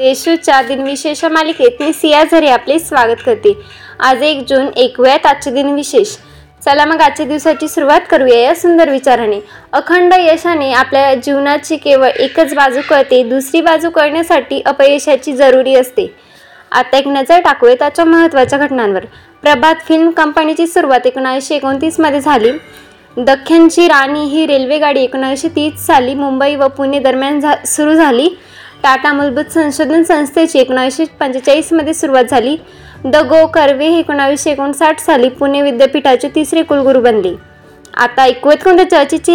येशूच्या दिनविशेष मालिकेत मी सिया झरे आपले स्वागत करते. आज एक जून ऐकूयात आजचे दिनविशेष. चला मग आजच्या दिवसाची सुरुवात करूया या सुंदर विचाराने. अखंड यशाने आपल्या जीवनाची केवळ एकच बाजू कळते दुसरी बाजू कळण्यासाठी अपयशाची जरुरी असते. आता एक नजर टाकूया त्याच्या महत्त्वाच्या घटनांवर. प्रभात फिल्म कंपनीची सुरुवात एकोणीसशे एकोणतीसमध्ये झाली. दख्खनची राणी ही रेल्वेगाडी एकोणीसशे तीस साली मुंबई व पुणे दरम्यान झा सुरू झाली. टाटा मूलभूत संशोधन संस्थेची एकोणावीसशे पंचेचाळीसमध्ये सुरुवात झाली. द गो कर्वे हे एकोणावीसशे एकोणसाठ साली पुणे विद्यापीठाचे तिसरे कुलगुरू बनले. आता ऐकूयात कोणत्या चर्चित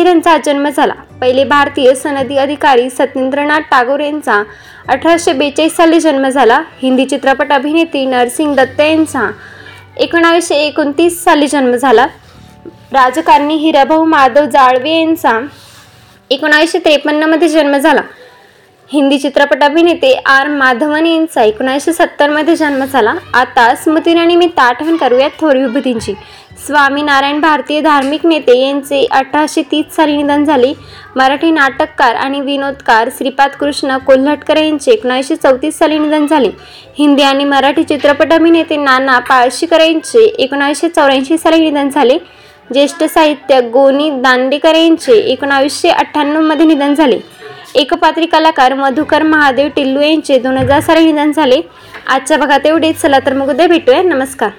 जन्म झाला. पहिले भारतीय सनदी अधिकारी सत्येंद्रनाथ टागोर यांचा अठराशे बेचाळीस साली जन्म झाला. हिंदी चित्रपट अभिनेत्री नरसिंग दत्त यांचा एकोणावीसशे एकोणतीस साली जन्म झाला. राजकारणी हिराभाऊ माधव जाळवे यांचा एकोणावीसशे त्रेपन्नमध्ये जन्म झाला. हिंदी चित्रपट अभिनेते आर माधवन यांचा एकोणीसशे सत्तरमध्ये जन्म झाला. आता स्मृतिनिमित्त आठवण करूयात थोर विभूतींची. स्वामीनारायण भारतीय धार्मिक नेते यांचे अठराशे तीस साली निधन झाले. मराठी नाटककार आणि विनोदकार श्रीपाद कृष्ण कोल्हटकर यांचे एकोणीसशे चौतीस साली निधन झाले. हिंदी आणि मराठी चित्रपट अभिनेते नाना पाळशीकर यांचे एकोणीसशे चौऱ्याऐंशी साली निधन झाले. ज्येष्ठ साहित्य गोनी दांडेकर यांचे एकोणावीसशे अठ्ठ्याण्णवमध्ये निधन झाले. एकपात्री कलाकार मधुकर महादेव टिल्लू यांचे दोन हजार साली निधन झाले. आजच्या भागात एवढेच चला तर मग उद्या भेटूया. नमस्कार.